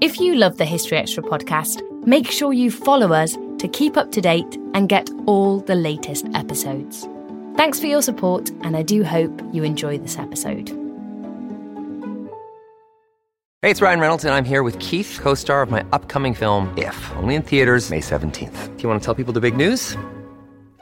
If you love the History Extra podcast, make sure you follow us to keep up to date and get all the latest episodes. Thanks for your support, and I do hope you enjoy this episode. Hey, it's Ryan Reynolds, and I'm here with Keith, co star of my upcoming film, If, only in theaters, May 17th. Do you want to tell people the big news?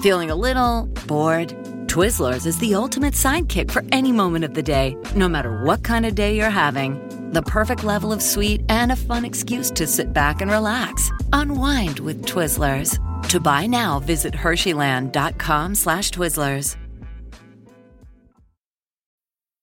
feeling a little bored. Twizzlers is the ultimate sidekick for any moment of the day, no matter what kind of day you're having. The perfect level of sweet and a fun excuse to sit back and relax. Unwind with Twizzlers. To buy now, visit Hersheyland.com slash Twizzlers.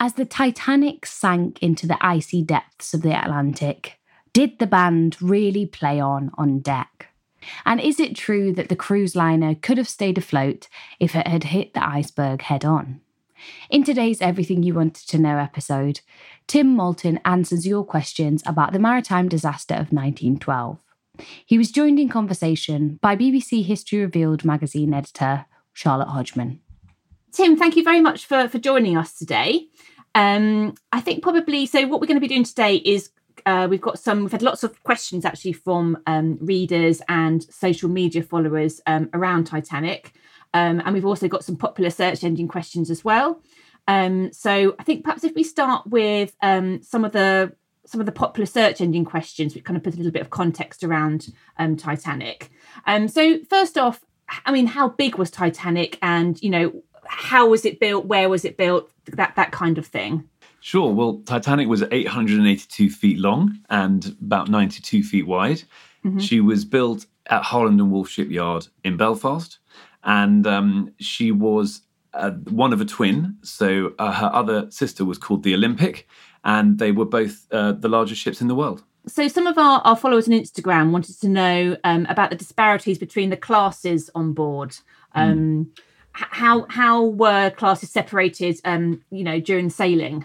As the Titanic sank into the icy depths of the Atlantic, did the band really play on on deck? And is it true that the cruise liner could have stayed afloat if it had hit the iceberg head on? In today's Everything You Wanted to Know episode, Tim Maltin answers your questions about the maritime disaster of 1912. He was joined in conversation by BBC History Revealed magazine editor Charlotte Hodgman. Tim, thank you very much for, for joining us today. Um, I think probably so. What we're going to be doing today is uh, we've got some. We've had lots of questions actually from um, readers and social media followers um, around Titanic, um, and we've also got some popular search engine questions as well. Um, so I think perhaps if we start with um, some of the some of the popular search engine questions, which kind of put a little bit of context around Titanic. so first off, I mean, how big was Titanic, and you know, how was it built? Where was it built? That that kind of thing. Sure. Well, Titanic was 882 feet long and about 92 feet wide. Mm-hmm. She was built at Harland and Wolff shipyard in Belfast, and um, she was uh, one of a twin. So uh, her other sister was called the Olympic, and they were both uh, the largest ships in the world. So, some of our, our followers on Instagram wanted to know um, about the disparities between the classes on board. Hmm. Um, mm how how were classes separated um you know during sailing?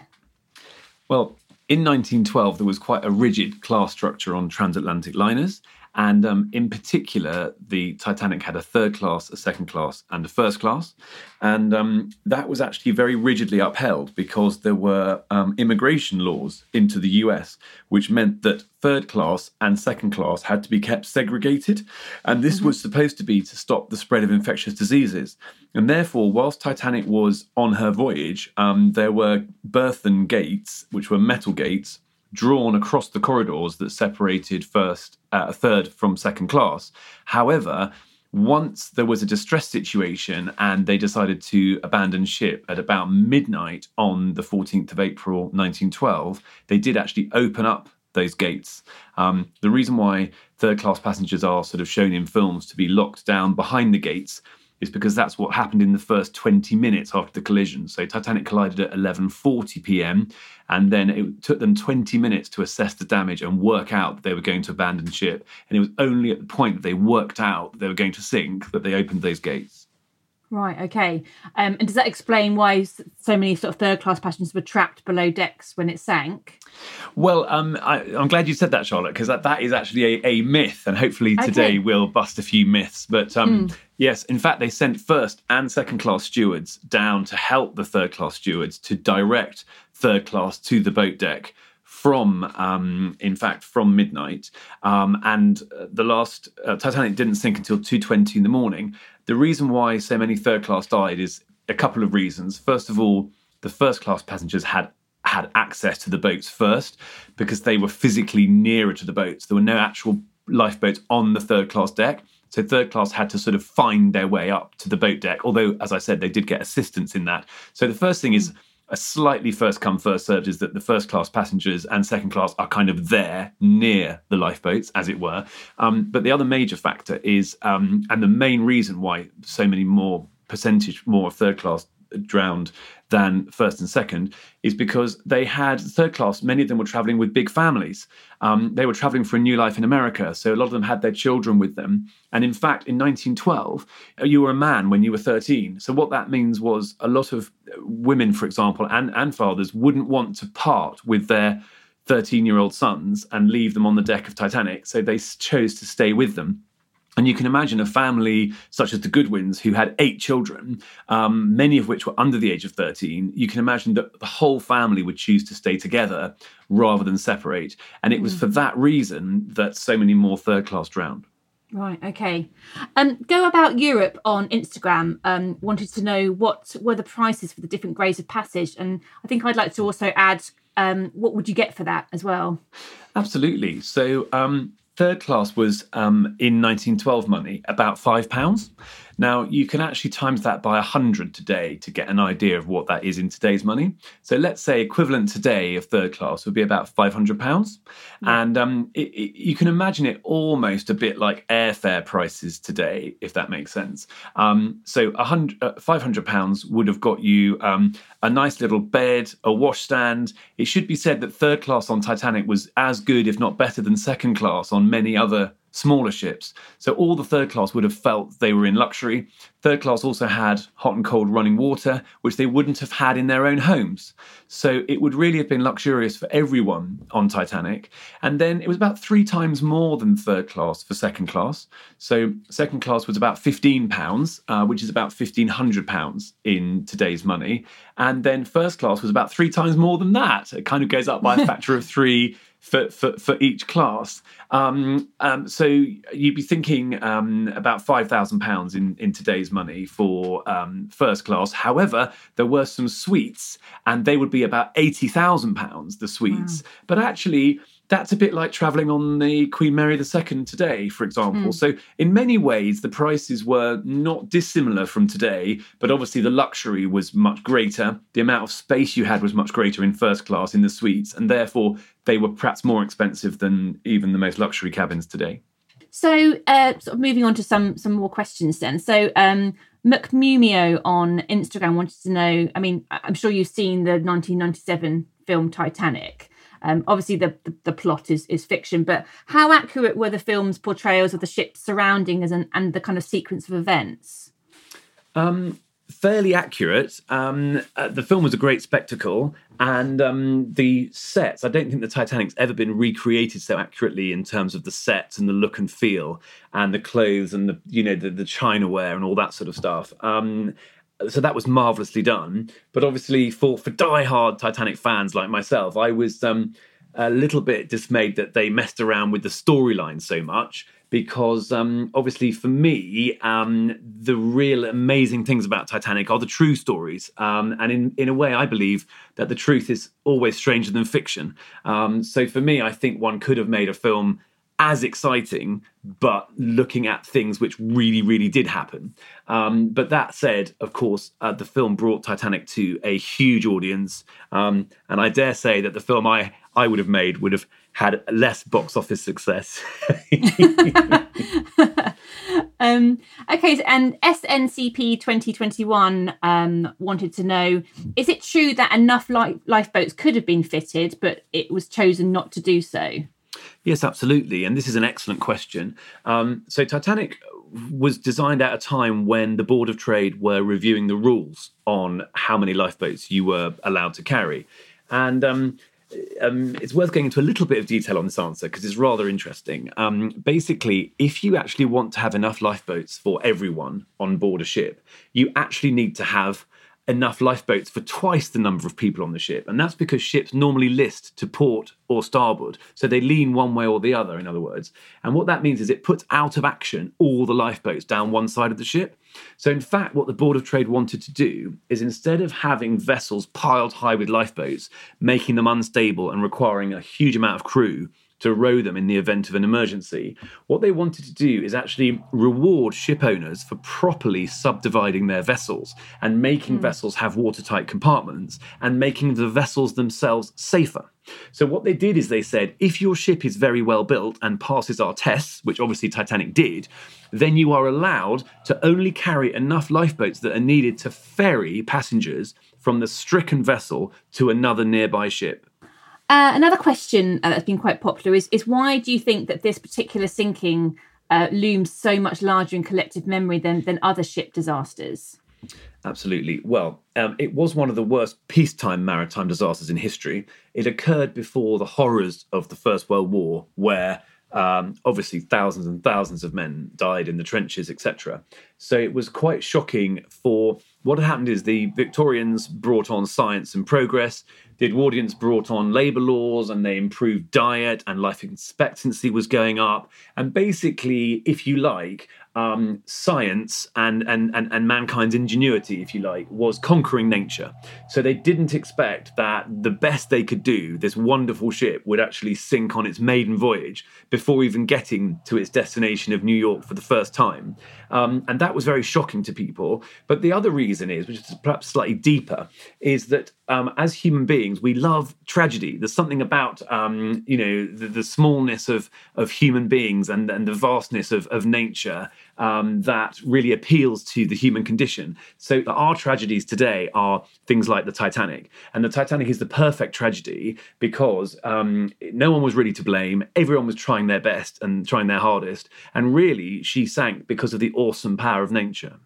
Well in 1912 there was quite a rigid class structure on transatlantic liners and um, in particular, the Titanic had a third class, a second class, and a first class. And um, that was actually very rigidly upheld because there were um, immigration laws into the US, which meant that third class and second class had to be kept segregated. And this mm-hmm. was supposed to be to stop the spread of infectious diseases. And therefore, whilst Titanic was on her voyage, um, there were berthon gates, which were metal gates drawn across the corridors that separated first, uh, third from second class. However, once there was a distress situation and they decided to abandon ship at about midnight on the 14th of April 1912, they did actually open up those gates. Um, the reason why third class passengers are sort of shown in films to be locked down behind the gates is because that's what happened in the first 20 minutes after the collision. So Titanic collided at 11:40 p.m. and then it took them 20 minutes to assess the damage and work out that they were going to abandon ship. And it was only at the point that they worked out that they were going to sink that they opened those gates. Right, okay. Um, and does that explain why so many sort of third class passengers were trapped below decks when it sank? Well, um, I, I'm glad you said that, Charlotte, because that, that is actually a, a myth, and hopefully today Okay. we'll bust a few myths. But um, yes, in fact, they sent first and second class stewards down to help the third class stewards to direct third class to the boat deck from, um, in fact, from midnight. Um, and uh, the last uh, Titanic didn't sink until 2:20 in the morning. The reason why so many third class died is a couple of reasons. First of all, the first class passengers had had access to the boats first because they were physically nearer to the boats. There were no actual lifeboats on the third class deck. So third class had to sort of find their way up to the boat deck, although, as I said, they did get assistance in that. So the first thing is a slightly first come, first served is that the first class passengers and second class are kind of there near the lifeboats, as it were. Um, but the other major factor is, um, and the main reason why so many more percentage more of third class drowned than first and second is because they had third class. Many of them were traveling with big families. Um, they were traveling for a new life in America. So a lot of them had their children with them. And in fact, in 1912, uh, you were a man when you were 13. So what that means was a lot of uh, women, for example, and, and fathers wouldn't want to part with their 13 year old sons and leave them on the deck of Titanic. So they chose to stay with them. And you can imagine a family such as the Goodwins, who had eight children, um, many of which were under the age of 13. You can imagine that the whole family would choose to stay together rather than separate. And it was for that reason that so many more third class drowned. Right, okay. Um, Go About Europe on Instagram um, wanted to know what were the prices for the different grades of passage. And I think I'd like to also add um, what would you get for that as well? Absolutely. So, um, third class was um, in 1912 money about five pounds. Now you can actually times that by 100 today to get an idea of what that is in today's money. So let's say equivalent today of third class would be about 500 pounds, and um, it, it, you can imagine it almost a bit like airfare prices today, if that makes sense. Um, so uh, 500 pounds would have got you um, a nice little bed, a washstand. It should be said that third class on Titanic was as good, if not better, than second class on many other smaller ships. So all the third class would have felt they were in luxury. Third class also had hot and cold running water, which they wouldn't have had in their own homes. So it would really have been luxurious for everyone on Titanic. And then it was about three times more than third class for second class. So second class was about £15, uh, which is about £1,500 in today's money. And then first class was about three times more than that. It kind of goes up by a factor of three for, for, for each class. Um, um, so you'd be thinking um, about £5,000 in, in today's money for um, first class. However, there were some suites and they would be about £80,000, the suites. But actually, that's a bit like traveling on the Queen Mary II today, for example. So, in many ways, the prices were not dissimilar from today, but obviously the luxury was much greater. The amount of space you had was much greater in first class in the suites, and therefore they were perhaps more expensive than even the most luxury cabins today. So, uh, sort of moving on to some some more questions then. So, um, McMumio on Instagram wanted to know. I mean, I'm sure you've seen the 1997 film Titanic. Um, obviously, the, the the plot is is fiction, but how accurate were the film's portrayals of the ship's surroundings and and the kind of sequence of events? fairly accurate. Um, uh, the film was a great spectacle, and um, the sets. I don't think the Titanic's ever been recreated so accurately in terms of the sets and the look and feel, and the clothes and the you know the, the chinaware and all that sort of stuff. Um, so that was marvelously done. But obviously, for for die-hard Titanic fans like myself, I was um, a little bit dismayed that they messed around with the storyline so much because um, obviously for me um, the real amazing things about titanic are the true stories um, and in, in a way i believe that the truth is always stranger than fiction um, so for me i think one could have made a film as exciting, but looking at things which really, really did happen. Um, but that said, of course, uh, the film brought Titanic to a huge audience, um, and I dare say that the film I I would have made would have had less box office success. Um, okay, and SNCP 2021 um, wanted to know is it true that enough li- lifeboats could have been fitted, but it was chosen not to do so? Yes, absolutely. And this is an excellent question. Um, so, Titanic was designed at a time when the Board of Trade were reviewing the rules on how many lifeboats you were allowed to carry. And um, um, it's worth going into a little bit of detail on this answer because it's rather interesting. Um, basically, if you actually want to have enough lifeboats for everyone on board a ship, you actually need to have enough lifeboats for twice the number of people on the ship. And that's because ships normally list to port or starboard. So they lean one way or the other, in other words. And what that means is it puts out of action all the lifeboats down one side of the ship. So, in fact, what the Board of Trade wanted to do is instead of having vessels piled high with lifeboats, making them unstable and requiring a huge amount of crew to row them in the event of an emergency. What they wanted to do is actually reward ship owners for properly subdividing their vessels and making mm. vessels have watertight compartments and making the vessels themselves safer. So, what they did is they said if your ship is very well built and passes our tests, which obviously Titanic did, then you are allowed to only carry enough lifeboats that are needed to ferry passengers from the stricken vessel to another nearby ship. Uh, another question uh, that's been quite popular is, is why do you think that this particular sinking uh, looms so much larger in collective memory than, than other ship disasters? Absolutely. Well, um, it was one of the worst peacetime maritime disasters in history. It occurred before the horrors of the First World War, where um, obviously thousands and thousands of men died in the trenches, etc. So it was quite shocking for what happened is the Victorians brought on science and progress. The Edwardians brought on labour laws and they improved diet and life expectancy was going up. And basically, if you like, um, science and, and, and, and mankind's ingenuity, if you like, was conquering nature. So they didn't expect that the best they could do, this wonderful ship, would actually sink on its maiden voyage before even getting to its destination of New York for the first time. Um, and that was very shocking to people. But the other reason is, which is perhaps slightly deeper, is that um, as human beings, we love tragedy. There's something about um, you know the, the, smallness of of human beings and, and the vastness of, of nature um, that really appeals to the human condition. So our tragedies today are things like the Titanic, and the Titanic is the perfect tragedy because um, no one was really to blame. Everyone was trying their best and trying their hardest, and really she sank because of the awesome power of nature.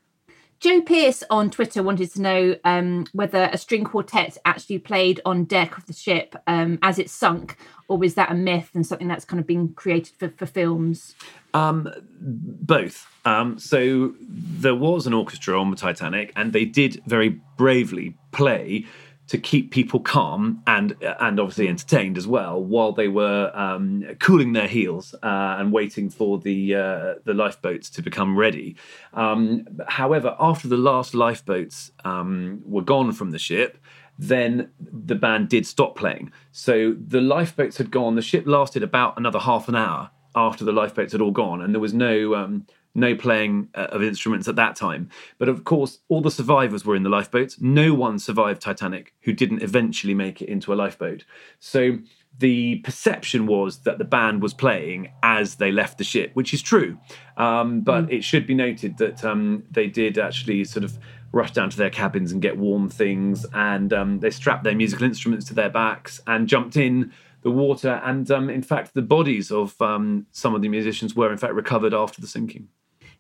Joe Pierce on Twitter wanted to know um, whether a string quartet actually played on deck of the ship um, as it sunk, or was that a myth and something that's kind of been created for, for films? Um, both. Um, so there was an orchestra on the Titanic, and they did very bravely play to keep people calm and and obviously entertained as well while they were um, cooling their heels uh, and waiting for the uh, the lifeboats to become ready. Um, however, after the last lifeboats um, were gone from the ship, then the band did stop playing. So the lifeboats had gone. The ship lasted about another half an hour after the lifeboats had all gone, and there was no um, no playing uh, of instruments at that time. But of course, all the survivors were in the lifeboats. No one survived Titanic who didn't eventually make it into a lifeboat. So the perception was that the band was playing as they left the ship, which is true. Um, but mm. it should be noted that um, they did actually sort of rush down to their cabins and get warm things, and um, they strapped their musical instruments to their backs and jumped in the water. And um, in fact, the bodies of um, some of the musicians were in fact recovered after the sinking.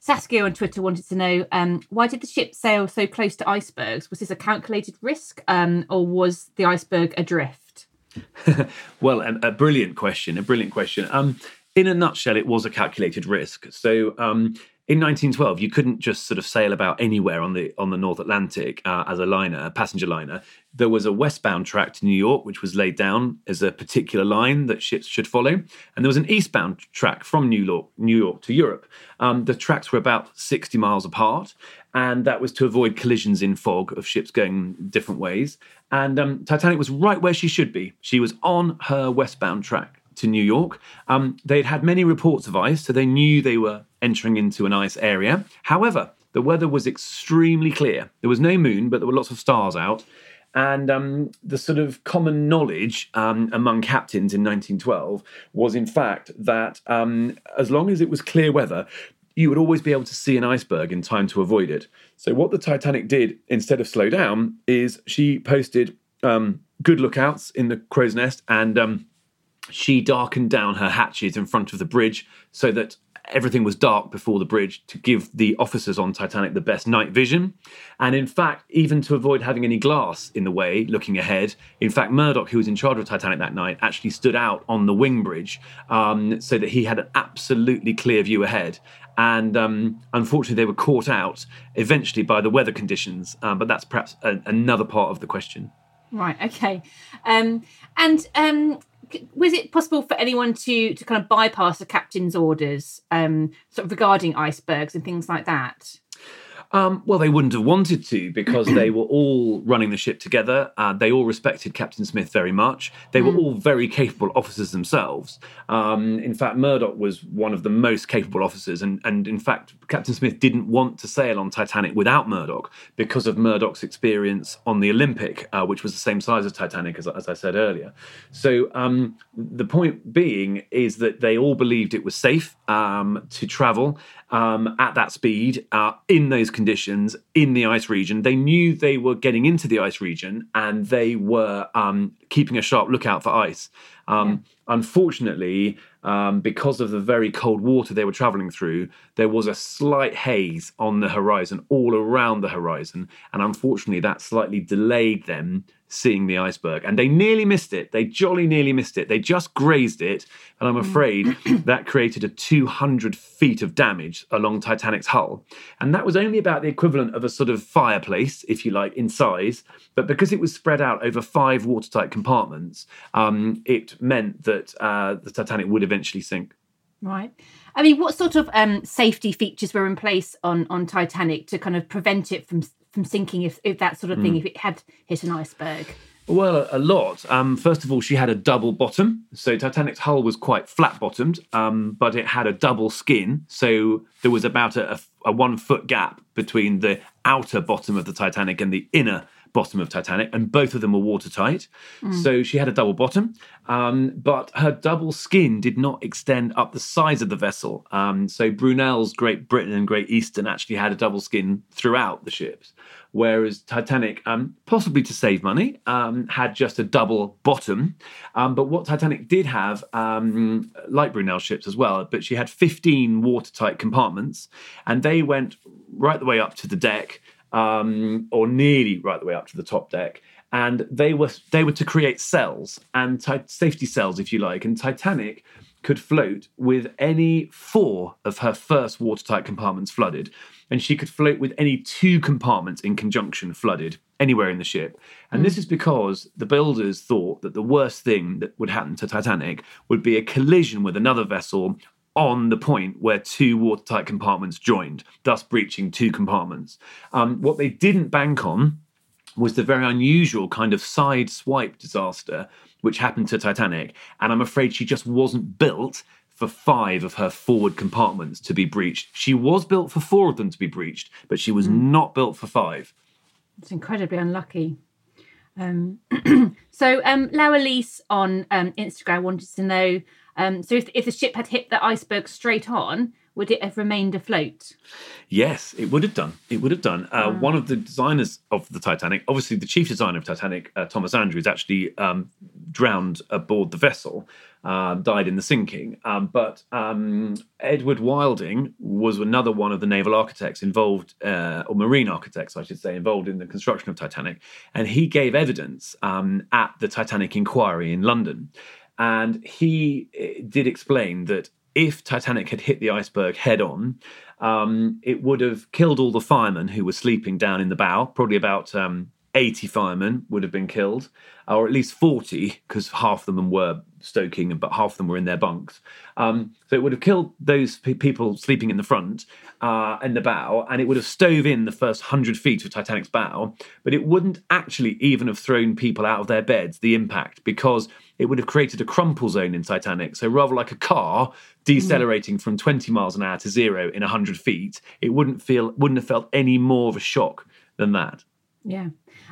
Saskia on Twitter wanted to know um, why did the ship sail so close to icebergs? Was this a calculated risk, um, or was the iceberg adrift? well, a, a, brilliant question. A brilliant question. Um, in a nutshell, it was a calculated risk. So um, in 1912, you couldn't just sort of sail about anywhere on the on the North Atlantic uh, as a liner, a passenger liner. There was a westbound track to New York, which was laid down as a particular line that ships should follow, and there was an eastbound track from New York, New York to Europe. Um, the tracks were about 60 miles apart, and that was to avoid collisions in fog of ships going different ways. And um, Titanic was right where she should be. She was on her westbound track to New York. Um, they'd had many reports of ice, so they knew they were entering into an ice area. However, the weather was extremely clear. There was no moon, but there were lots of stars out. And um, the sort of common knowledge um, among captains in 1912 was, in fact, that um, as long as it was clear weather, you would always be able to see an iceberg in time to avoid it. So, what the Titanic did instead of slow down is she posted um, good lookouts in the crow's nest and um, she darkened down her hatches in front of the bridge so that everything was dark before the bridge to give the officers on Titanic the best night vision. And in fact, even to avoid having any glass in the way looking ahead, in fact, Murdoch, who was in charge of Titanic that night, actually stood out on the wing bridge um, so that he had an absolutely clear view ahead. And um, unfortunately, they were caught out eventually by the weather conditions. Um, but that's perhaps a, another part of the question. Right. Okay. Um, and um, was it possible for anyone to to kind of bypass the captain's orders, um, sort of regarding icebergs and things like that? Um, well, they wouldn't have wanted to because they were all running the ship together. Uh, they all respected Captain Smith very much. They were all very capable officers themselves. Um, in fact, Murdoch was one of the most capable officers, and, and in fact, Captain Smith didn't want to sail on Titanic without Murdoch because of Murdoch's experience on the Olympic, uh, which was the same size as Titanic, as, as I said earlier. So um, the point being is that they all believed it was safe um, to travel um, at that speed uh, in those conditions in the ice region. They knew they were getting into the ice region and they were um, keeping a sharp lookout for ice. Um, Unfortunately, um, because of the very cold water they were traveling through, there was a slight haze on the horizon, all around the horizon. And unfortunately, that slightly delayed them seeing the iceberg. And they nearly missed it. They jolly nearly missed it. They just grazed it. And I'm afraid that created a 200 feet of damage along Titanic's hull. And that was only about the equivalent of a sort of fireplace, if you like, in size. But because it was spread out over five watertight compartments, um, it meant that uh, the Titanic would eventually sink. Right. I mean, what sort of um, safety features were in place on on Titanic to kind of prevent it from from sinking, if, if that sort of thing, if it had hit an iceberg? Well, a, lot. Um, first of all, she had a double bottom. So Titanic's hull was quite flat bottomed, um, but it had a double skin. So there was about a, a, a one foot gap between the outer bottom of the Titanic and the inner bottom of Titanic, and both of them were watertight. So she had a double bottom, um, but her double skin did not extend up the size of the vessel. Um, so Brunel's Great Britain and Great Eastern actually had a double skin throughout the ships, whereas Titanic, um, possibly to save money, um, had just a double bottom. Um, but what Titanic did have, um, like Brunel's ships as well, but she had 15 watertight compartments, and they went right the way up to the deck um, or nearly right the way up to the top deck. And they were they were to create cells and ti- safety cells, if you like. And Titanic could float with any four of her first watertight compartments flooded, and she could float with any two compartments in conjunction flooded anywhere in the ship. And this is because the builders thought that the worst thing that would happen to Titanic would be a collision with another vessel on the point where two watertight compartments joined, thus breaching two compartments. Um, what they didn't bank on was the very unusual kind of side swipe disaster which happened to Titanic. And I'm afraid she just wasn't built for five of her forward compartments to be breached. She was built for four of them to be breached, but she was not built for five. It's incredibly unlucky. Um, so, um, Laura Lease on um, Instagram wanted to know um, so if, if the ship had hit the iceberg straight on, would it have remained afloat? Yes, it would have done. It would have done. Uh, One of the designers of the Titanic, obviously the chief designer of Titanic, uh, Thomas Andrews, actually um, drowned aboard the vessel, um, died in the sinking. Um, but um, Edward Wilding was another one of the naval architects involved, uh, or marine architects, I should say, involved in the construction of Titanic, and he gave evidence um, at the Titanic inquiry in London. And he eh, did explain that if Titanic had hit the iceberg head on, um, it would have killed all the firemen who were sleeping down in the bow. Probably about um, 80 firemen would have been killed, or at least 40, because half of them were stoking, but half of them were in their bunks. Um, so it would have killed those pe- people sleeping in the front uh, in the bow, and it would have stove in the first 100 feet of Titanic's bow, but it wouldn't actually even have thrown people out of their beds, the impact, because it would have created a crumple zone in Titanic. So rather like a car decelerating from 20 miles an hour to zero in 100 feet, it wouldn't feel wouldn't have felt any more of a shock than that. Yeah.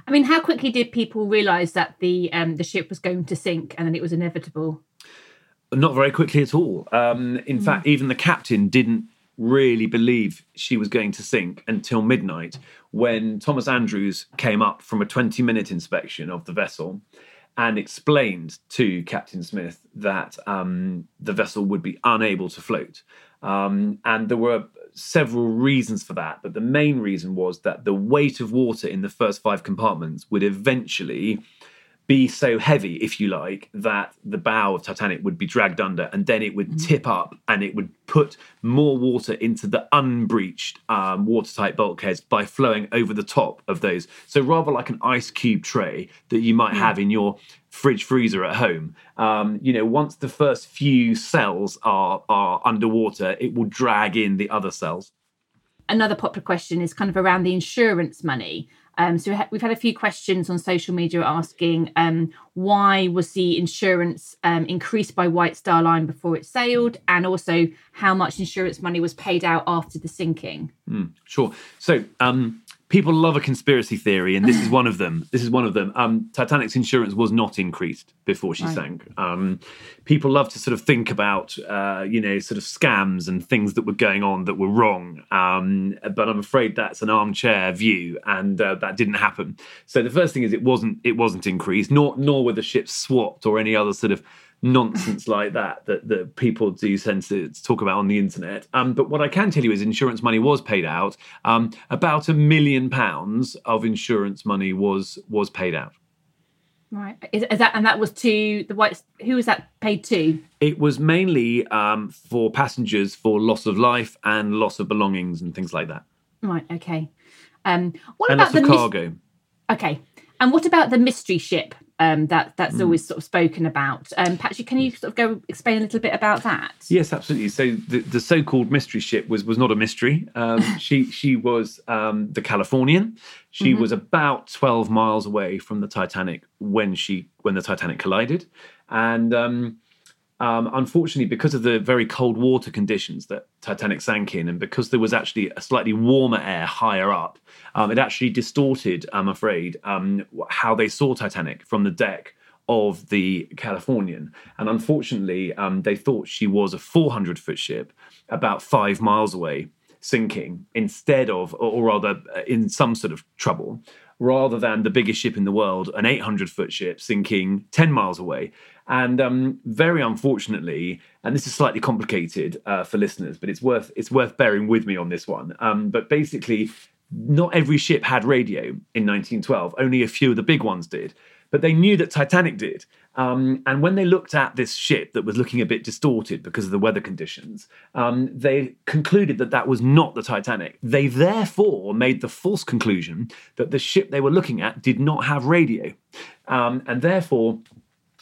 I mean, how quickly did people realise that the um, the ship was going to sink and then it was inevitable? Not very quickly at all. Um, in fact, even the captain didn't really believe she was going to sink until midnight when Thomas Andrews came up from a 20 minute inspection of the vessel. And explained to Captain Smith that um, the vessel would be unable to float. Um, and there were several reasons for that, but the main reason was that the weight of water in the first five compartments would eventually be so heavy, if you like, that the bow of Titanic would be dragged under and then it would mm. tip up and it would put more water into the unbreached um, watertight bulkheads by flowing over the top of those. So, rather like an ice cube tray that you might mm. have in your fridge freezer at home, um, you know, once the first few cells are, are underwater, it will drag in the other cells. Another popular question is kind of around the insurance money. Um, so we've had a few questions on social media asking um, why was the insurance um, increased by White Star Line before it sailed, and also how much insurance money was paid out after the sinking. Mm, sure. So um, people love a conspiracy theory, and this is one of them. This is one of them. Um, Titanic's insurance was not increased before she right. sank. Um, people love to sort of think about, uh, you know, sort of scams and things that were going on that were wrong. Um, but I'm afraid that's an armchair view, and uh, that didn't happen. So the first thing is it wasn't it wasn't increased, nor nor were the ships swapped or any other sort of nonsense like that, that that people do tend to talk about on the internet. Um, but what I can tell you is insurance money was paid out. Um, about a million pounds of insurance money was was paid out. Right. Is, is, that and that was to the white? Who was that paid to? It was mainly um, for passengers for loss of life and loss of belongings and things like that. Right. Okay. Um, what and about the cargo? Mis- okay. And what about the mystery ship? Um, that that's mm. always sort of spoken about. Um, Patrick, can you sort of go explain a little bit about that? Yes, absolutely. So the, the so-called mystery ship was was not a mystery. Um, she she was um, the Californian. She mm-hmm. was about twelve miles away from the Titanic when she when the Titanic collided, and um, unfortunately, because of the very cold water conditions that Titanic sank in, and because there was actually a slightly warmer air higher up, um, it actually distorted, I'm afraid, um, how they saw Titanic from the deck of the Californian. And unfortunately, um, they thought she was a 400 foot ship about five miles away, sinking instead of, or rather, uh, in some sort of trouble rather than the biggest ship in the world, an 800 foot ship sinking 10 miles away. And um, very unfortunately, and this is slightly complicated uh, for listeners, but it's worth it's worth bearing with me on this one. Um, but basically, not every ship had radio in 1912. Only a few of the big ones did. But they knew that Titanic did. Um, and when they looked at this ship that was looking a bit distorted because of the weather conditions, um, they concluded that that was not the Titanic. They therefore made the false conclusion that the ship they were looking at did not have radio. Um, and therefore,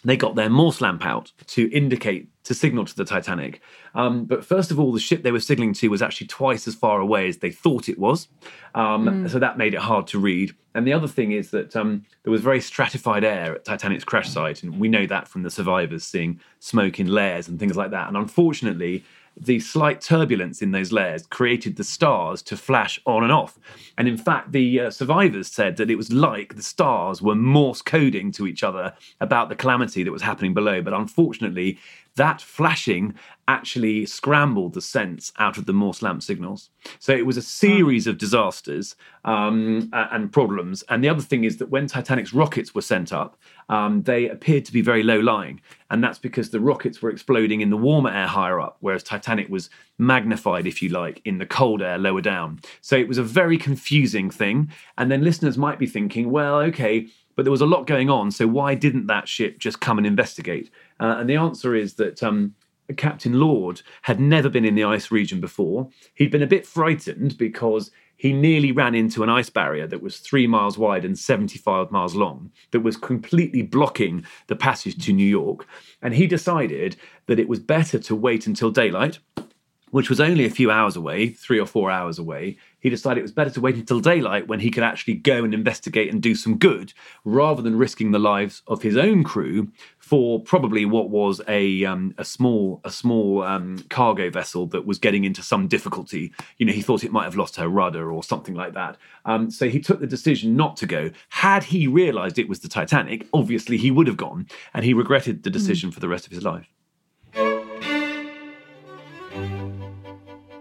they got their Morse lamp out to indicate, to signal to the Titanic. Um, but first of all, the ship they were signaling to was actually twice as far away as they thought it was. Um, mm. So that made it hard to read. And the other thing is that um, there was very stratified air at Titanic's crash site. And we know that from the survivors seeing smoke in layers and things like that. And unfortunately, the slight turbulence in those layers created the stars to flash on and off. And in fact, the uh, survivors said that it was like the stars were Morse coding to each other about the calamity that was happening below. But unfortunately, that flashing actually scrambled the sense out of the Morse lamp signals. So it was a series of disasters um, and problems. And the other thing is that when Titanic's rockets were sent up, um, they appeared to be very low lying. And that's because the rockets were exploding in the warmer air higher up, whereas Titanic was magnified, if you like, in the cold air lower down. So it was a very confusing thing. And then listeners might be thinking, well, okay, but there was a lot going on. So why didn't that ship just come and investigate? Uh, and the answer is that um, Captain Lord had never been in the ice region before. He'd been a bit frightened because he nearly ran into an ice barrier that was three miles wide and 75 miles long, that was completely blocking the passage to New York. And he decided that it was better to wait until daylight, which was only a few hours away, three or four hours away, he decided it was better to wait until daylight when he could actually go and investigate and do some good rather than risking the lives of his own crew for probably what was a um, a small a small um, cargo vessel that was getting into some difficulty. You know, he thought it might have lost her rudder or something like that. Um, so he took the decision not to go. Had he realised it was the Titanic, obviously he would have gone, and he regretted the decision mm. for the rest of his life.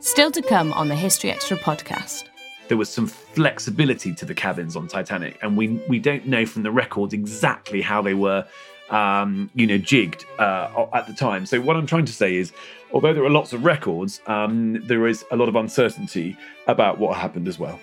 Still to come on the History Extra podcast. there was some flexibility to the cabins on Titanic, and we we don't know from the records exactly how they were, um, you know, jigged uh, at the time. So what I'm trying to say is, although there are lots of records, um, there is a lot of uncertainty about what happened as well.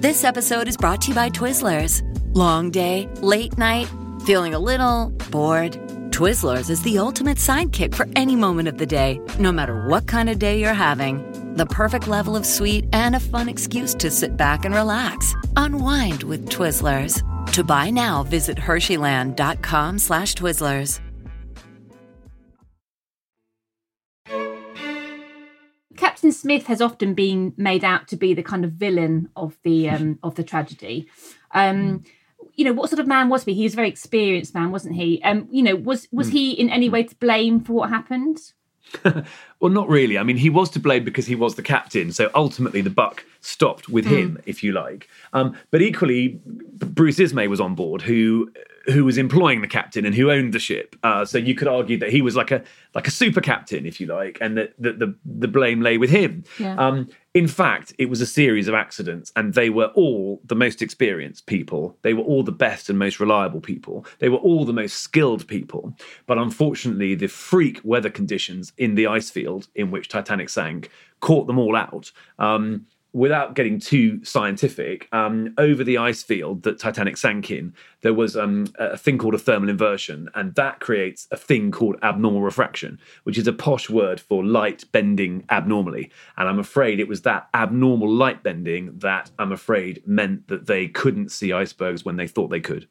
This episode is brought to you by Twizzlers. Long day, late night, feeling a little bored. Twizzlers is the ultimate sidekick for any moment of the day, no matter what kind of day you're having. The perfect level of sweet and a fun excuse to sit back and relax. Unwind with Twizzlers. To buy now, visit Hersheyland.com slash Twizzlers. Captain Smith has often been made out to be the kind of villain of the um, of the tragedy. Um, you know, what sort of man was he? He was a very experienced man, wasn't he? Um, you know, was was he in any way to blame for what happened? well, not really. I mean, he was to blame because he was the captain. So ultimately, the buck stopped with him, if you like. Um, but equally, Bruce Ismay was on board, who who was employing the captain and who owned the ship. Uh, so you could argue that he was like a like a super captain, if you like, and that the, the the blame lay with him. Yeah. Um, in fact, it was a series of accidents, and they were all the most experienced people. They were all the best and most reliable people. They were all the most skilled people. But unfortunately, the freak weather conditions in the ice field in which Titanic sank caught them all out. Um, without getting too scientific, um, over the ice field that Titanic sank in, there was um, a thing called a thermal inversion, and that creates a thing called abnormal refraction, which is a posh word for light bending abnormally. And I'm afraid it was that abnormal light bending that I'm afraid meant that they couldn't see icebergs when they thought they could.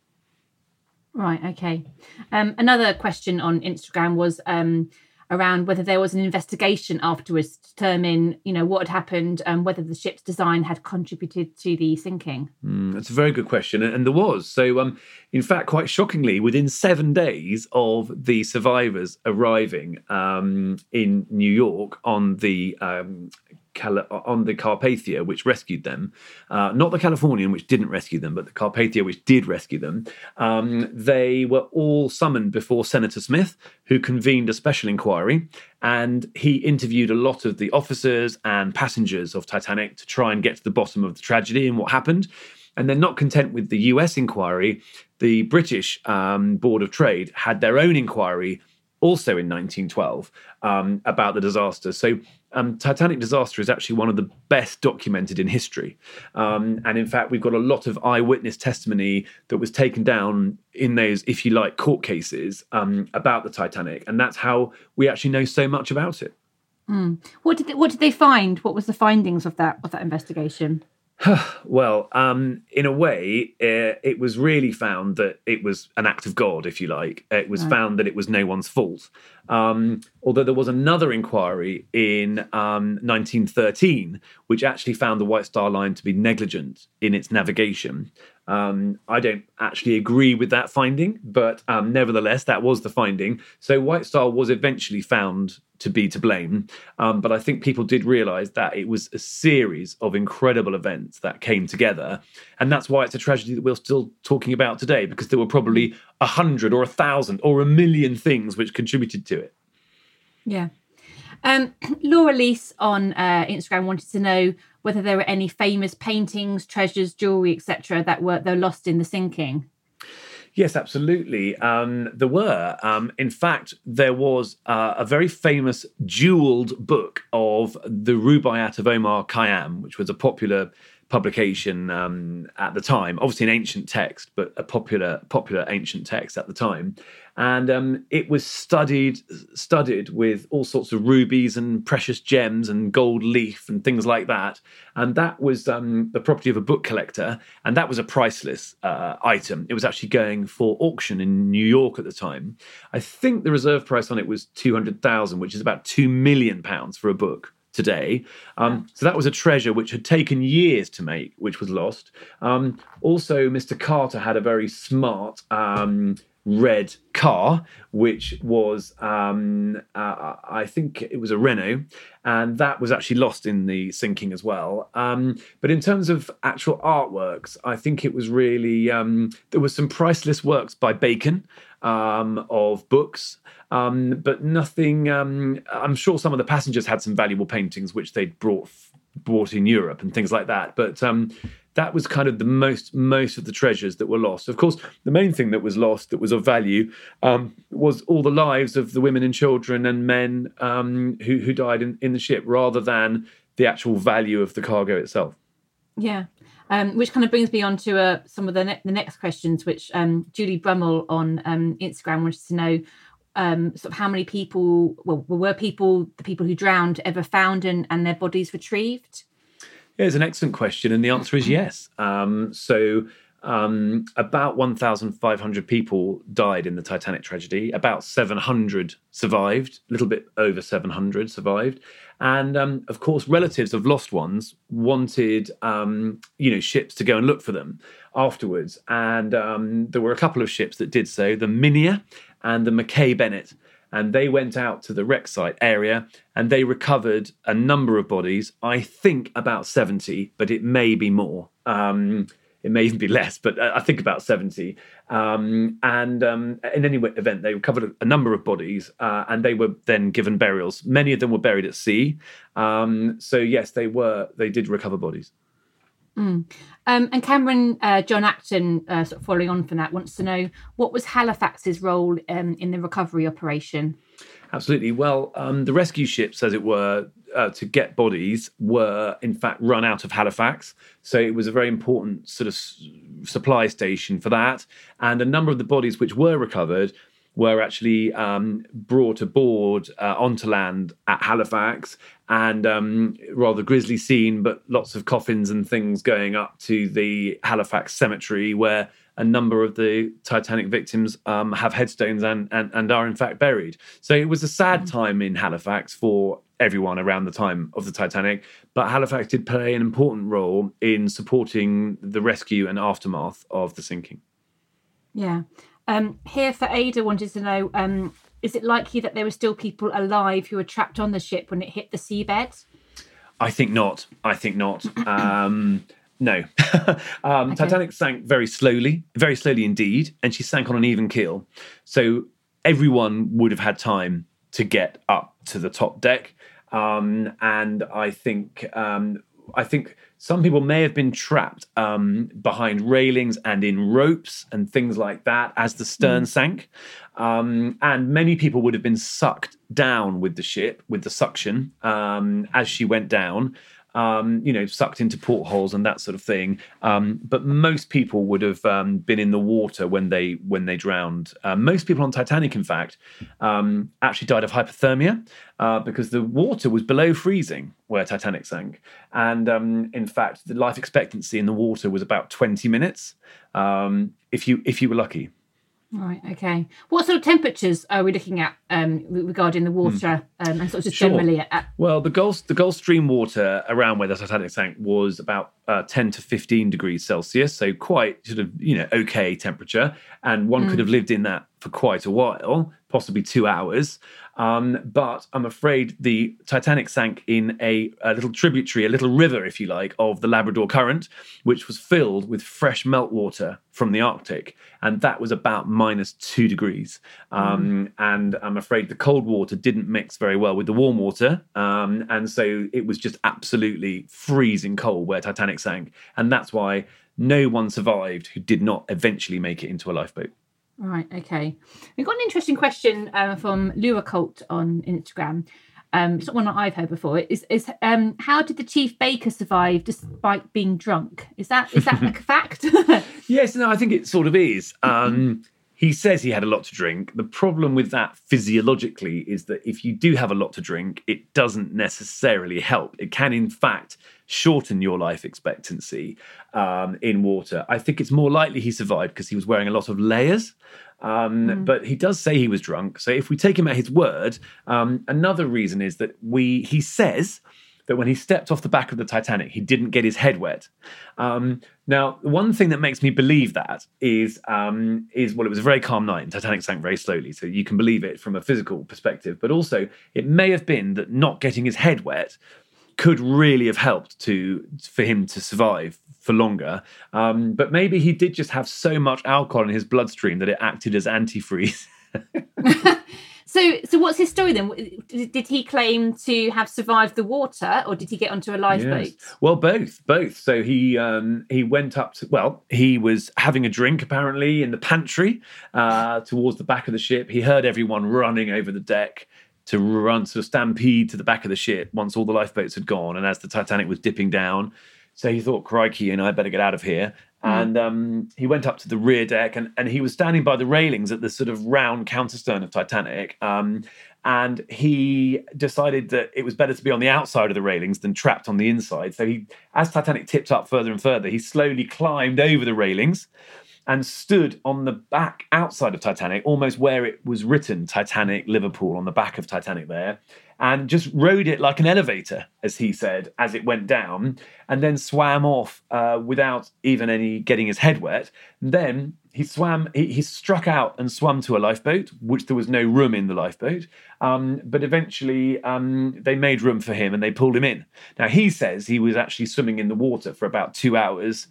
Right. Okay. Um, another question on Instagram was um, around whether there was an investigation afterwards to determine, you know, what had happened and whether the ship's design had contributed to the sinking. Mm, that's a very good question, and there was. So, um, in fact, quite shockingly, within seven days of the survivors arriving um, in New York on the um, Cali- on the Carpathia, which rescued them, uh, not the Californian, which didn't rescue them, but the Carpathia, which did rescue them. Um, they were all summoned before Senator Smith, who convened a special inquiry, and he interviewed a lot of the officers and passengers of Titanic to try and get to the bottom of the tragedy and what happened. And then, not content with the US inquiry, the British um, Board of Trade had their own inquiry also in 1912 um, about the disaster. So, um, Titanic disaster is actually one of the best documented in history. Um, and in fact, we've got a lot of eyewitness testimony that was taken down in those, if you like, court cases um, about the Titanic. And that's how we actually know so much about it. What did they, what did they find? What was the findings of that of that investigation? Well, um, in a way, uh, it was really found that it was an act of God, if you like. It was found that it was no one's fault. Um, although there was another inquiry in um, 1913, which actually found the White Star Line to be negligent in its navigation. Um, I don't actually agree with that finding, but um, nevertheless, that was the finding. So White Star was eventually found to be to blame. Um, but I think people did realize that it was a series of incredible events that came together. And that's why it's a tragedy that we're still talking about today, because there were probably a hundred or a thousand or a million things which contributed to it. Yeah. Um, Laura Lease on uh, Instagram wanted to know whether there were any famous paintings, treasures, jewelry, etc., that were were lost in the sinking. Yes, absolutely. Um, there were. Um, in fact, there was uh, a very famous jeweled book of the Rubaiyat of Omar Khayyam, which was a popular publication um, at the time. Obviously, an ancient text, but a popular popular ancient text at the time. And um, it was studied studied with all sorts of rubies and precious gems and gold leaf and things like that. And that was um, the property of a book collector, and that was a priceless uh, item. It was actually going for auction in New York at the time. I think the reserve price on it was two hundred thousand, which is about two million pounds for a book today. Um, so that was a treasure which had taken years to make, which was lost. Um, also, Mr. Carter had a very smart um, red car, which was, um, uh, I think it was a Renault, and that was actually lost in the sinking as well. Um, but in terms of actual artworks, I think it was really, um, there were some priceless works by Bacon. um, of books, um, but nothing. Um, I'm sure some of the passengers had some valuable paintings which they'd brought brought in Europe and things like that. But um, that was kind of the most most of the treasures that were lost. Of course, the main thing that was lost that was of value um, was all the lives of the women and children and men um, who who died in, in the ship, rather than the actual value of the cargo itself. Yeah. Um, which kind of brings me on to uh, some of the, ne- the next questions, which um, Julie Brummel on um, Instagram wanted to know um, sort of how many people, well, were people, the people who drowned, ever found and, and their bodies retrieved? Yeah, it's an excellent question, and the answer is yes. Um, so, um, about 1,500 people died in the Titanic tragedy. About 700 survived, a little bit over 700 survived. And um, of course, relatives of lost ones wanted, um, you know, ships to go and look for them afterwards. And um, there were a couple of ships that did so: the Minia and the Mackay Bennett. And they went out to the wreck site area and they recovered a number of bodies. I think about seventy, but it may be more. Um, it may even be less, but I think about 70. Um, and um, in any event, they recovered a number of bodies uh, and they were then given burials. Many of them were buried at sea. Um, so, yes, they were, they did recover bodies. Mm. Um, and Cameron uh, John Acton, uh, sort of following on from that, wants to know what was Halifax's role um, in the recovery operation? Absolutely. Well, um, the rescue ships, as it were, uh, to get bodies were in fact run out of Halifax. So it was a very important sort of s- supply station for that. And a number of the bodies which were recovered were actually um, brought aboard uh, onto land at Halifax. And um, rather grisly scene, but lots of coffins and things going up to the Halifax cemetery where a number of the Titanic victims um, have headstones and, and, and are in fact buried. So it was a sad time in Halifax for everyone around the time of the Titanic, but Halifax did play an important role in supporting the rescue and aftermath of the sinking. Yeah. Um, here for Ada wanted to know um, is it likely that there were still people alive who were trapped on the ship when it hit the seabed? I think not. I think not. Um, no. um, okay. Titanic sank very slowly, very slowly indeed, and she sank on an even keel. So everyone would have had time to get up to the top deck. Um, and I think um, I think some people may have been trapped um, behind railings and in ropes and things like that as the stern mm. sank. Um, and many people would have been sucked down with the ship, with the suction, um, as she went down um, you know, sucked into portholes and that sort of thing. Um, but most people would have um, been in the water when they when they drowned. Uh, most people on Titanic, in fact, um, actually died of hypothermia uh, because the water was below freezing where Titanic sank, and um, in fact, the life expectancy in the water was about twenty minutes if you if you were lucky. Right. Okay. What sort of temperatures are we looking at um, regarding the water mm. um, and sort of just sure. generally? At- well, the Gulf the Gulf Stream water around where the Titanic sank was about uh, ten to fifteen degrees Celsius, so quite sort of you know okay temperature, and one mm. could have lived in that for quite a while, possibly two hours. Um, but I'm afraid the Titanic sank in a, a, little tributary, a little river, if you like, of the Labrador Current, which was filled with fresh meltwater from the Arctic. And that was about minus two degrees. Um, mm. And I'm afraid the cold water didn't mix very well with the warm water. Um, and so it was just absolutely freezing cold where Titanic sank. And that's why no one survived who did not eventually make it into a lifeboat. Right. Okay. We've got an interesting question um, from Lua Cult on Instagram. Um, it's not one that I've heard before. Is is um, how did the chief baker survive despite being drunk? Is that is that like a fact? yes. No. I think it sort of is. Um, he says he had a lot to drink. The problem with that physiologically is that if you do have a lot to drink, it doesn't necessarily help. It can, in fact, shorten your life expectancy um, in water. I think it's more likely he survived because he was wearing a lot of layers. Um, mm. But he does say he was drunk. So if we take him at his word, um, another reason is that we he says that when he stepped off the back of the Titanic, he didn't get his head wet. Um, now, one thing that makes me believe that is, um, is well, it was a very calm night, and Titanic sank very slowly, so you can believe it from a physical perspective. But also, it may have been that not getting his head wet could really have helped to for him to survive for longer. Um, but maybe he did just have so much alcohol in his bloodstream that it acted as antifreeze. So, so what's his story then? Did he claim to have survived the water, or did he get onto a lifeboat? Yes. Well, both, both. So he um, he went up to well, he was having a drink apparently in the pantry uh, towards the back of the ship. He heard everyone running over the deck to run to stampede to the back of the ship once all the lifeboats had gone, and as the Titanic was dipping down. So he thought, crikey, and I better get out of here. Mm. And um, he went up to the rear deck and, and he was standing by the railings at the sort of round counterstern of Titanic. Um, and he decided that it was better to be on the outside of the railings than trapped on the inside. So he, as Titanic tipped up further and further, he slowly climbed over the railings and stood on the back outside of Titanic, almost where it was written Titanic Liverpool on the back of Titanic there and just rode it like an elevator, as he said, as it went down, and then swam off uh, without even any getting his head wet. And then he swam, he, he, struck out and swam to a lifeboat, which there was no room in the lifeboat. Um, but eventually um, they made room for him and they pulled him in. Now he says he was actually swimming in the water for about two hours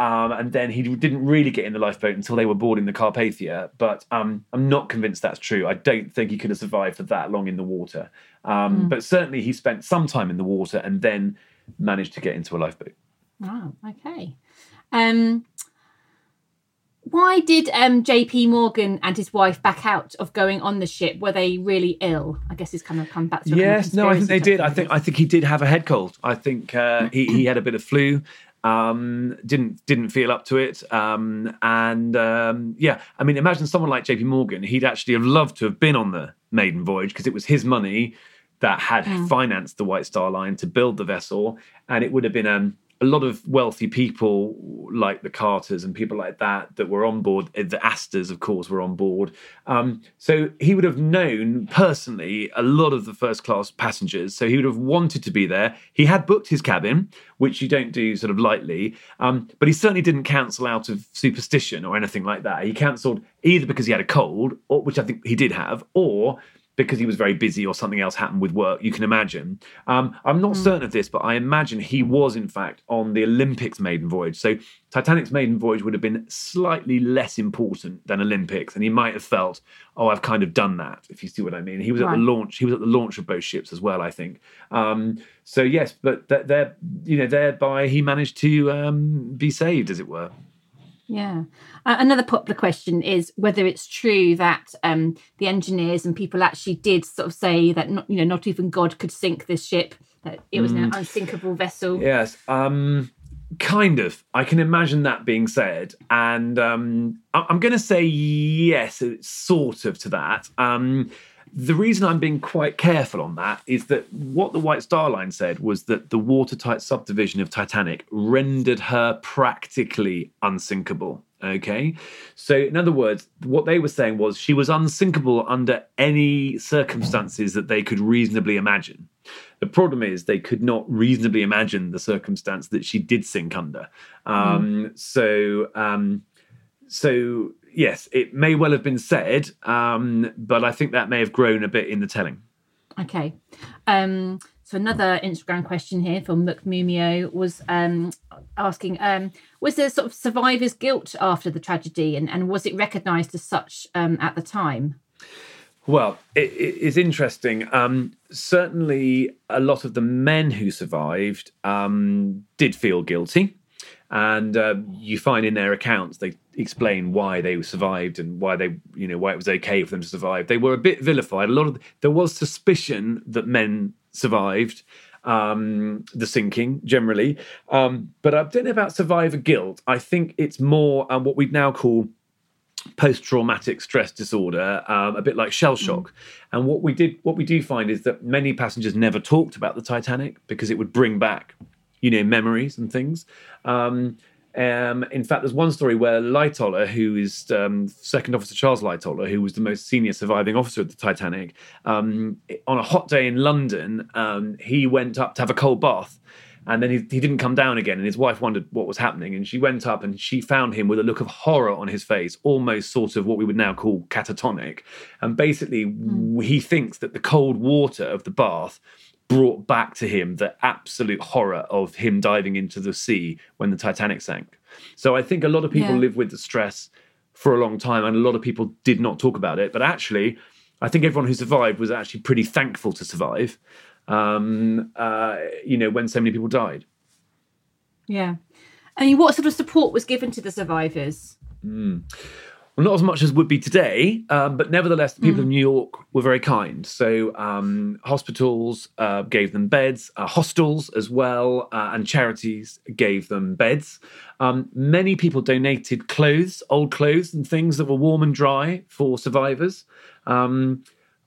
um, and then he didn't really get in the lifeboat until they were boarding the Carpathia. But um, I'm not convinced that's true. I don't think he could have survived for that long in the water. Um, mm. But certainly he spent some time in the water and then managed to get into a lifeboat. Oh, okay. Um, why did um, J.P. Morgan and his wife back out of going on the ship? Were they really ill? I guess he's kind of come back to. Yes, no, I think they did. I think I think he did have a head cold. I think uh, he he had a bit of flu um, didn't didn't feel up to it. Um, and um, yeah, I mean, imagine someone like J.P. Morgan. He'd actually have loved to have been on the maiden voyage because it was his money that had mm. financed the White Star Line to build the vessel, and it would have been um, a lot of wealthy people like the Carters and people like that that were on board. Eh, the Astors, of course, were on board. Um, so he would have known personally a lot of the first class passengers. So he would have wanted to be there. He had booked his cabin, which you don't do sort of lightly. Um, but he certainly didn't cancel out of superstition or anything like that. He cancelled either because he had a cold, or, which I think he did have, or because he was very busy or something else happened with work. You can imagine. Um, I'm not mm. certain of this, but I imagine he was, in fact, on the Olympics maiden voyage. So Titanic's maiden voyage would have been slightly less important than Olympics, and he might have felt, "Oh, I've kind of done that." If you see what I mean. He was right. at the launch. He was at the launch of both ships as well, I think. Um, so yes, but there, you know, thereby he managed to um, be saved, as it were. Yeah. Uh, another popular question is whether it's true that um, the engineers and people actually did sort of say that not, you know not even God could sink this ship that it was mm. an unsinkable vessel. Yes. Um, kind of. I can imagine that being said, and um, I'm going to say yes, sort of to that. Um, the reason I'm being quite careful on that is that what the White Star Line said was that the watertight subdivision of Titanic rendered her practically unsinkable. Okay. So, in other words, what they were saying was she was unsinkable under any circumstances that they could reasonably imagine. The problem is they could not reasonably imagine the circumstance that she did sink under. Um, mm. So, um, so yes, it may well have been said, um, but I think that may have grown a bit in the telling. Okay. Um, so another Instagram question here from Mumio was um, asking, um, was there sort of survivor's guilt after the tragedy and, and was it recognised as such um, at the time? Well, it, it's interesting. Um, certainly, a lot of the men who survived um, did feel guilty and uh, you find in their accounts they explain why they survived and why they you know why it was okay for them to survive they were a bit vilified a lot of there was suspicion that men survived um, the sinking generally um, but i don't know about survivor guilt i think it's more um, what we'd now call post-traumatic stress disorder um, a bit like shell mm. shock mm. and what we did what we do find is that many passengers never talked about the titanic because it would bring back you know, memories and things. Um, um, in fact, there's one story where Lightoller, who is um, Second Officer Charles Lightoller, who was the most senior surviving officer of the Titanic, um, on a hot day in London, um, he went up to have a cold bath. And then he, he didn't come down again, and his wife wondered what was happening. And she went up and she found him with a look of horror on his face, almost sort of what we would now call catatonic. And basically, mm. he thinks that the cold water of the bath brought back to him the absolute horror of him diving into the sea when the Titanic sank. So I think a lot of people Yeah. live with the stress for a long time, and a lot of people did not talk about it. But actually, I think everyone who survived was actually pretty thankful to survive. Um, uh, you know, when so many people died. Yeah. I mean, what sort of support was given to the survivors? Well, not as much as would be today, um, but nevertheless, the people of New York were very kind. So, um, hospitals uh, gave them beds, uh, hostels as well, uh, and charities gave them beds. Um, many people donated clothes, old clothes, and things that were warm and dry for survivors. Um,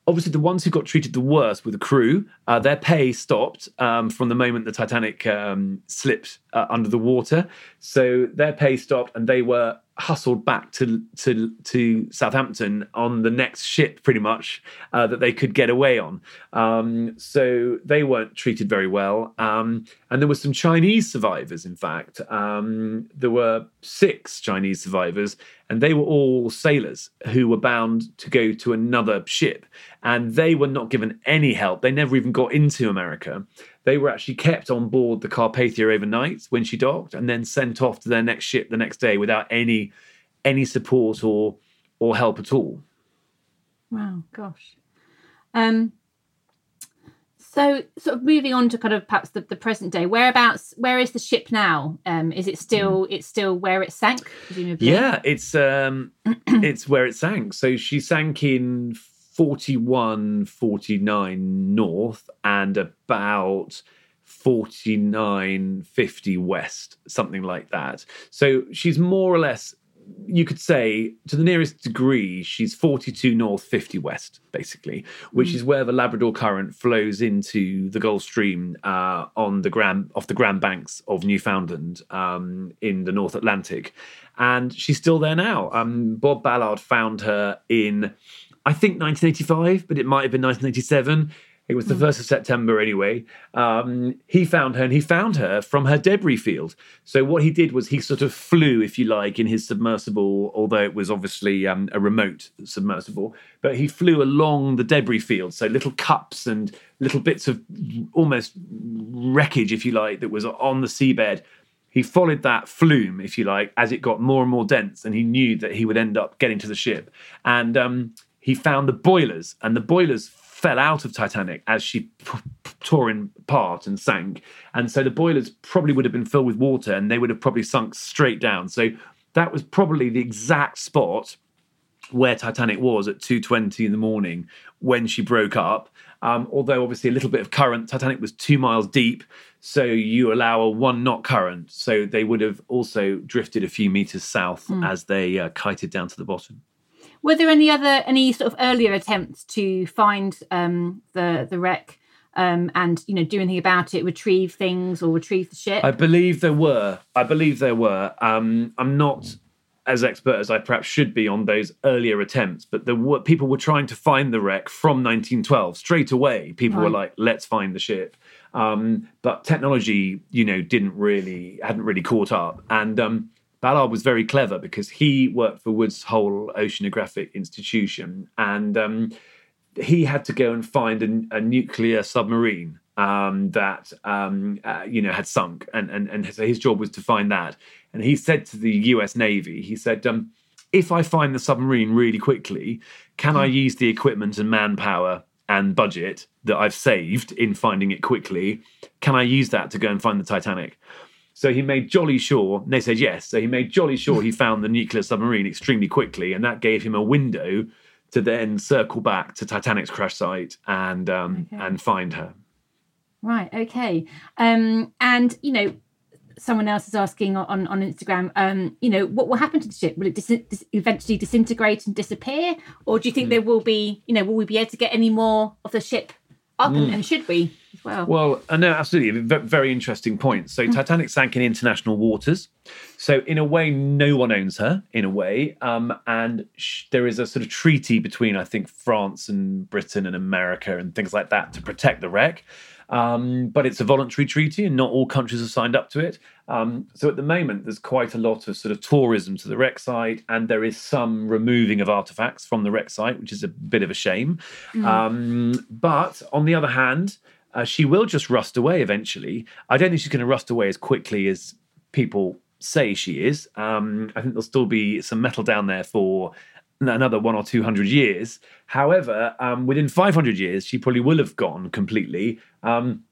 obviously, the ones who got treated the worst were the crew. Uh, their pay stopped um, from the moment the Titanic um, slipped uh, under the water. So their pay stopped, and they were hustled back to to to Southampton on the next ship, pretty much uh, that they could get away on. Um, so they weren't treated very well, um, and there were some Chinese survivors. In fact, um, there were six Chinese survivors, and they were all sailors who were bound to go to another ship, and they were not given any help. They never even got into America. They were actually kept on board the Carpathia overnight when she docked, and then sent off to their next ship the next day without any any support or or help at all. Wow, gosh. Um, so, sort of moving on to kind of perhaps the, the present day. Whereabouts? Where is the ship now? Um, is it still? It's still where it sank, presumably. Yeah, it's um it's where it sank. So she sank in 41 49 north and about 49 50 west, something like that. So she's more or less you could say to the nearest degree she's 42 north 50 west basically which is where the labrador current flows into the gulf stream uh, on the grand off the grand banks of newfoundland um, in the north atlantic. And she's still there now. Um, bob ballard found her in i think 1985 but it might have been 1987 it was the 1st of September anyway. Um, he found her and he found her from her debris field. So, what he did was he sort of flew, if you like, in his submersible, although it was obviously um, a remote submersible, but he flew along the debris field. So, little cups and little bits of almost wreckage, if you like, that was on the seabed. He followed that flume, if you like, as it got more and more dense, and he knew that he would end up getting to the ship. And um, he found the boilers, and the boilers fell out of Titanic as she p- p- tore in part and sank. And so the boilers probably would have been filled with water and they would have probably sunk straight down. So that was probably the exact spot where Titanic was at 2:20 in the morning when she broke up. Um, although obviously a little bit of current, Titanic was two miles deep, so you allow a one knot current, so they would have also drifted a few meters south as they uh, kited down to the bottom. Were there any other any sort of earlier attempts to find um, the the wreck um, and you know do anything about it, retrieve things or retrieve the ship? I believe there were. I believe there were. Um, I'm not as expert as I perhaps should be on those earlier attempts, but there were people were trying to find the wreck from 1912 straight away. People were like, "Let's find the ship," um, but technology, you know, didn't really hadn't really caught up. And um, Ballard was very clever because he worked for Woods Hole Oceanographic Institution, and um, he had to go and find a, a nuclear submarine um, that um, uh, you know had sunk, and, and and so his job was to find that. And he said to the U.S. Navy, he said, um, "If I find the submarine really quickly, can I use the equipment and manpower and budget that I've saved in finding it quickly? Can I use that to go and find the Titanic?" So he made jolly sure, and they said yes. So he made jolly sure he found the nuclear submarine extremely quickly, and that gave him a window to then circle back to Titanic's crash site and um, Okay. and find her. Right. Okay. Um, and you know, someone else is asking on on Instagram. Um, you know, what will happen to the ship? Will it dis- dis- eventually disintegrate and disappear, or do you Hmm. think there will be? You know, will we be able to get any more of the ship up? And, and should we as well? Well, uh, no, absolutely. Very interesting point. So, Titanic sank in international waters. So, in a way, no one owns her, in a way. Um, and sh- there is a sort of treaty between, I think, France and Britain and America and things like that to protect the wreck. Um, but it's a voluntary treaty, and not all countries have signed up to it. Um, so, at the moment, there's quite a lot of sort of tourism to the wreck site, and there is some removing of artifacts from the wreck site, which is a bit of a shame. Um, but on the other hand, uh, she will just rust away eventually. I don't think she's going to rust away as quickly as people say she is. Um, I think there'll still be some metal down there for another one or two hundred years. However, um, within 500 years, she probably will have gone completely. Um,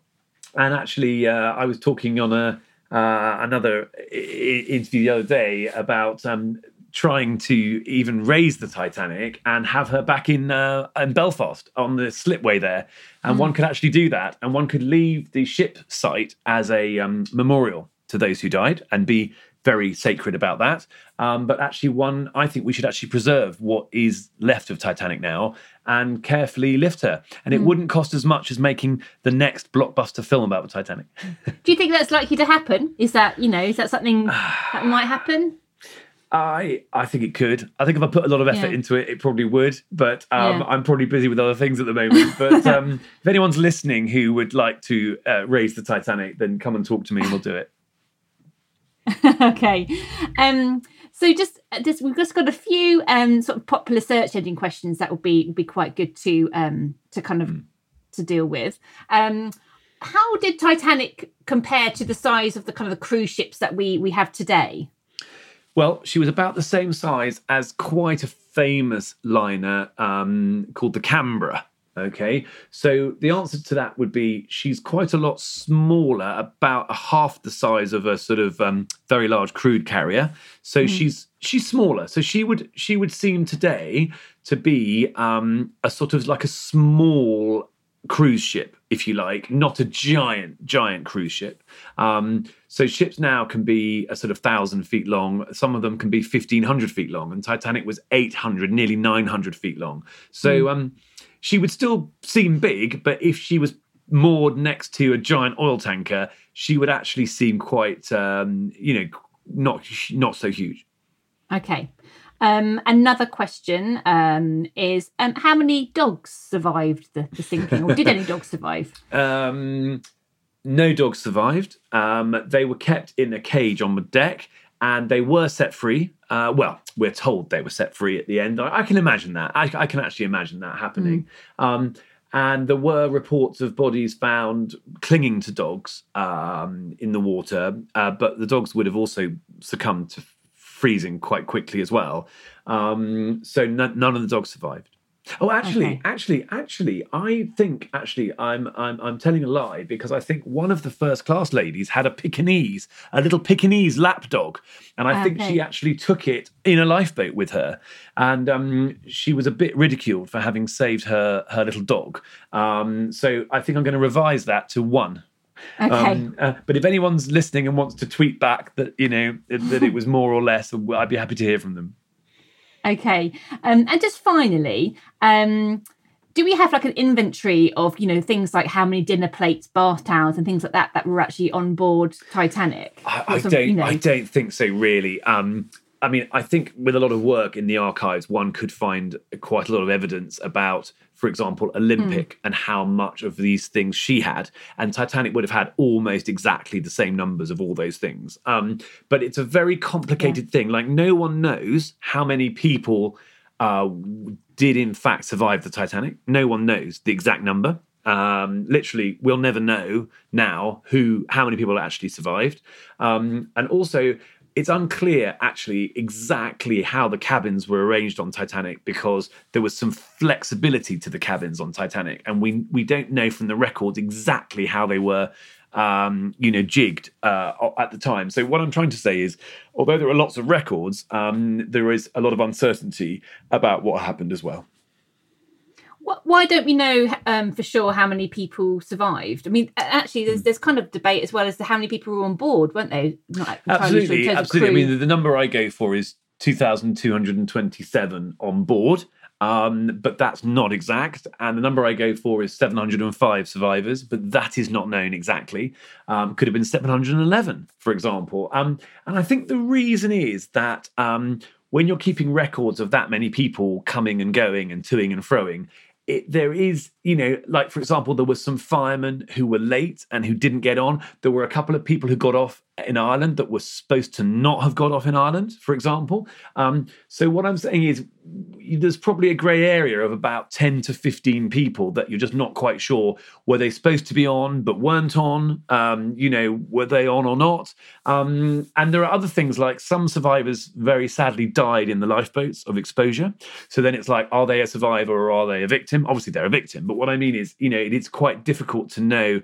and actually, uh, I was talking on a uh, another I- interview the other day about um, trying to even raise the Titanic and have her back in uh, in Belfast on the slipway there, and one could actually do that, and one could leave the ship site as a um, memorial to those who died and be very sacred about that. Um, but actually, one I think we should actually preserve what is left of Titanic now and carefully lift her, and it wouldn't cost as much as making the next blockbuster film about the Titanic. Do you think that's likely to happen? Is that you know is that something that might happen? I I think it could. I think if I put a lot of effort Yeah. into it, it probably would. But um, Yeah. I'm probably busy with other things at the moment. But um, if anyone's listening who would like to uh, raise the Titanic, then come and talk to me, and we'll do it. okay. Um, so just, just we've just got a few um, sort of popular search engine questions that would be would be quite good to um, to kind of to deal with. Um, how did Titanic compare to the size of the kind of the cruise ships that we we have today? Well, she was about the same size as quite a famous liner um, called the Canberra. Okay, so the answer to that would be she's quite a lot smaller, about a half the size of a sort of um, very large crude carrier. So she's she's smaller. So she would she would seem today to be um, a sort of like a small cruise ship, if you like, not a giant, giant cruise ship. Um, so ships now can be a sort of thousand feet long. Some of them can be fifteen hundred feet long, and Titanic was eight hundred, nearly nine hundred feet long. So um, she would still seem big, but if she was moored next to a giant oil tanker, she would actually seem quite, um, you know, not not so huge. Okay. Um, another question um, is um, how many dogs survived the, the sinking, or did any dogs survive? Um, no dogs survived. Um, they were kept in a cage on the deck and they were set free. Uh, well, we're told they were set free at the end. I, I can imagine that. I, I can actually imagine that happening. Um, and there were reports of bodies found clinging to dogs um, in the water, uh, but the dogs would have also succumbed to freezing quite quickly as well. Um, so n- none of the dogs survived. Oh, actually, Okay. actually, actually, I think actually I'm I'm I'm telling a lie because I think one of the first class ladies had a Pekingese, a little Pekingese lapdog, and I think she actually took it in a lifeboat with her, and um, she was a bit ridiculed for having saved her her little dog. Um, so I think I'm going to revise that to one. Okay. Um, uh, but if anyone's listening and wants to tweet back that you know that it was more or less, I'd be happy to hear from them. Okay. Um, and just finally, um, do we have like an inventory of, you know, things like how many dinner plates, bath towels, and things like that that were actually on board Titanic? I, I of, don't. you know- I don't think so. Really. Um, I mean, I think with a lot of work in the archives, one could find quite a lot of evidence about, for example, Olympic and how much of these things she had. And Titanic would have had almost exactly the same numbers of all those things. Um, but it's a very complicated thing. Like, no one knows how many people uh, did, in fact, survive the Titanic. No one knows the exact number. Um, literally, we'll never know now who, how many people actually survived. Um, and also, it's unclear actually exactly how the cabins were arranged on Titanic because there was some flexibility to the cabins on Titanic, and we we don't know from the records exactly how they were, um, you know, jigged uh, at the time. So what I'm trying to say is, although there are lots of records, um, there is a lot of uncertainty about what happened as well. Wh- Why don't we know um, for sure how many people survived? I mean, actually, Hmm. there's there's kind of debate as well as to how many people were on board, weren't they? Not entirely sure Absolutely, absolutely. I mean, the, the number I go for is 2,227 on board, um, but that's not exact. And the number I go for is 705 survivors, but that is not known exactly. Um, could have been 711, for example. Um, and I think the reason is that um, when you're keeping records of that many people coming and going and toing and froing, it, there is you know, like for example, there was some firemen who were late and who didn't get on. There were a couple of people who got off in Ireland that were supposed to not have got off in Ireland, for example. Um, so what I'm saying is, there's probably a grey area of about 10 to 15 people that you're just not quite sure were they supposed to be on but weren't on. Um, you know, were they on or not? Um, and there are other things like some survivors very sadly died in the lifeboats of exposure. So then it's like, are they a survivor or are they a victim? Obviously, they're a victim. But what I mean is, you know, it is quite difficult to know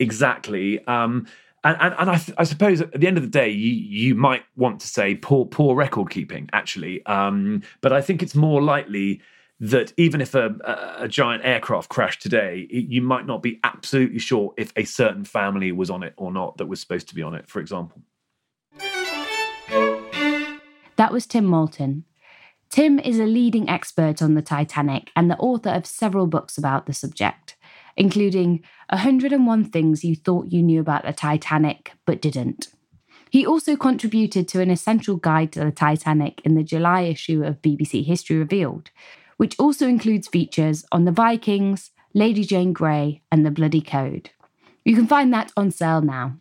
exactly. Um, and, and, and I, I, suppose at the end of the day, you, you might want to say poor poor record keeping, actually. Um, but I think it's more likely that even if a, a, a giant aircraft crashed today, you might not be absolutely sure if a certain family was on it or not that was supposed to be on it, for example. That was Tim Maltin. Tim is a leading expert on the Titanic and the author of several books about the subject including 101 Things You Thought You Knew About the Titanic but Didn't. He also contributed to an essential guide to the Titanic in the July issue of BBC History Revealed, which also includes features on the Vikings, Lady Jane Grey, and the Bloody Code. You can find that on sale now.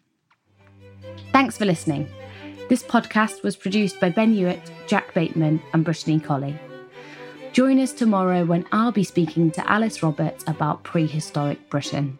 Thanks for listening. This podcast was produced by Ben Hewitt, Jack Bateman, and Brittany Colley. Join us tomorrow when I'll be speaking to Alice Roberts about prehistoric Britain.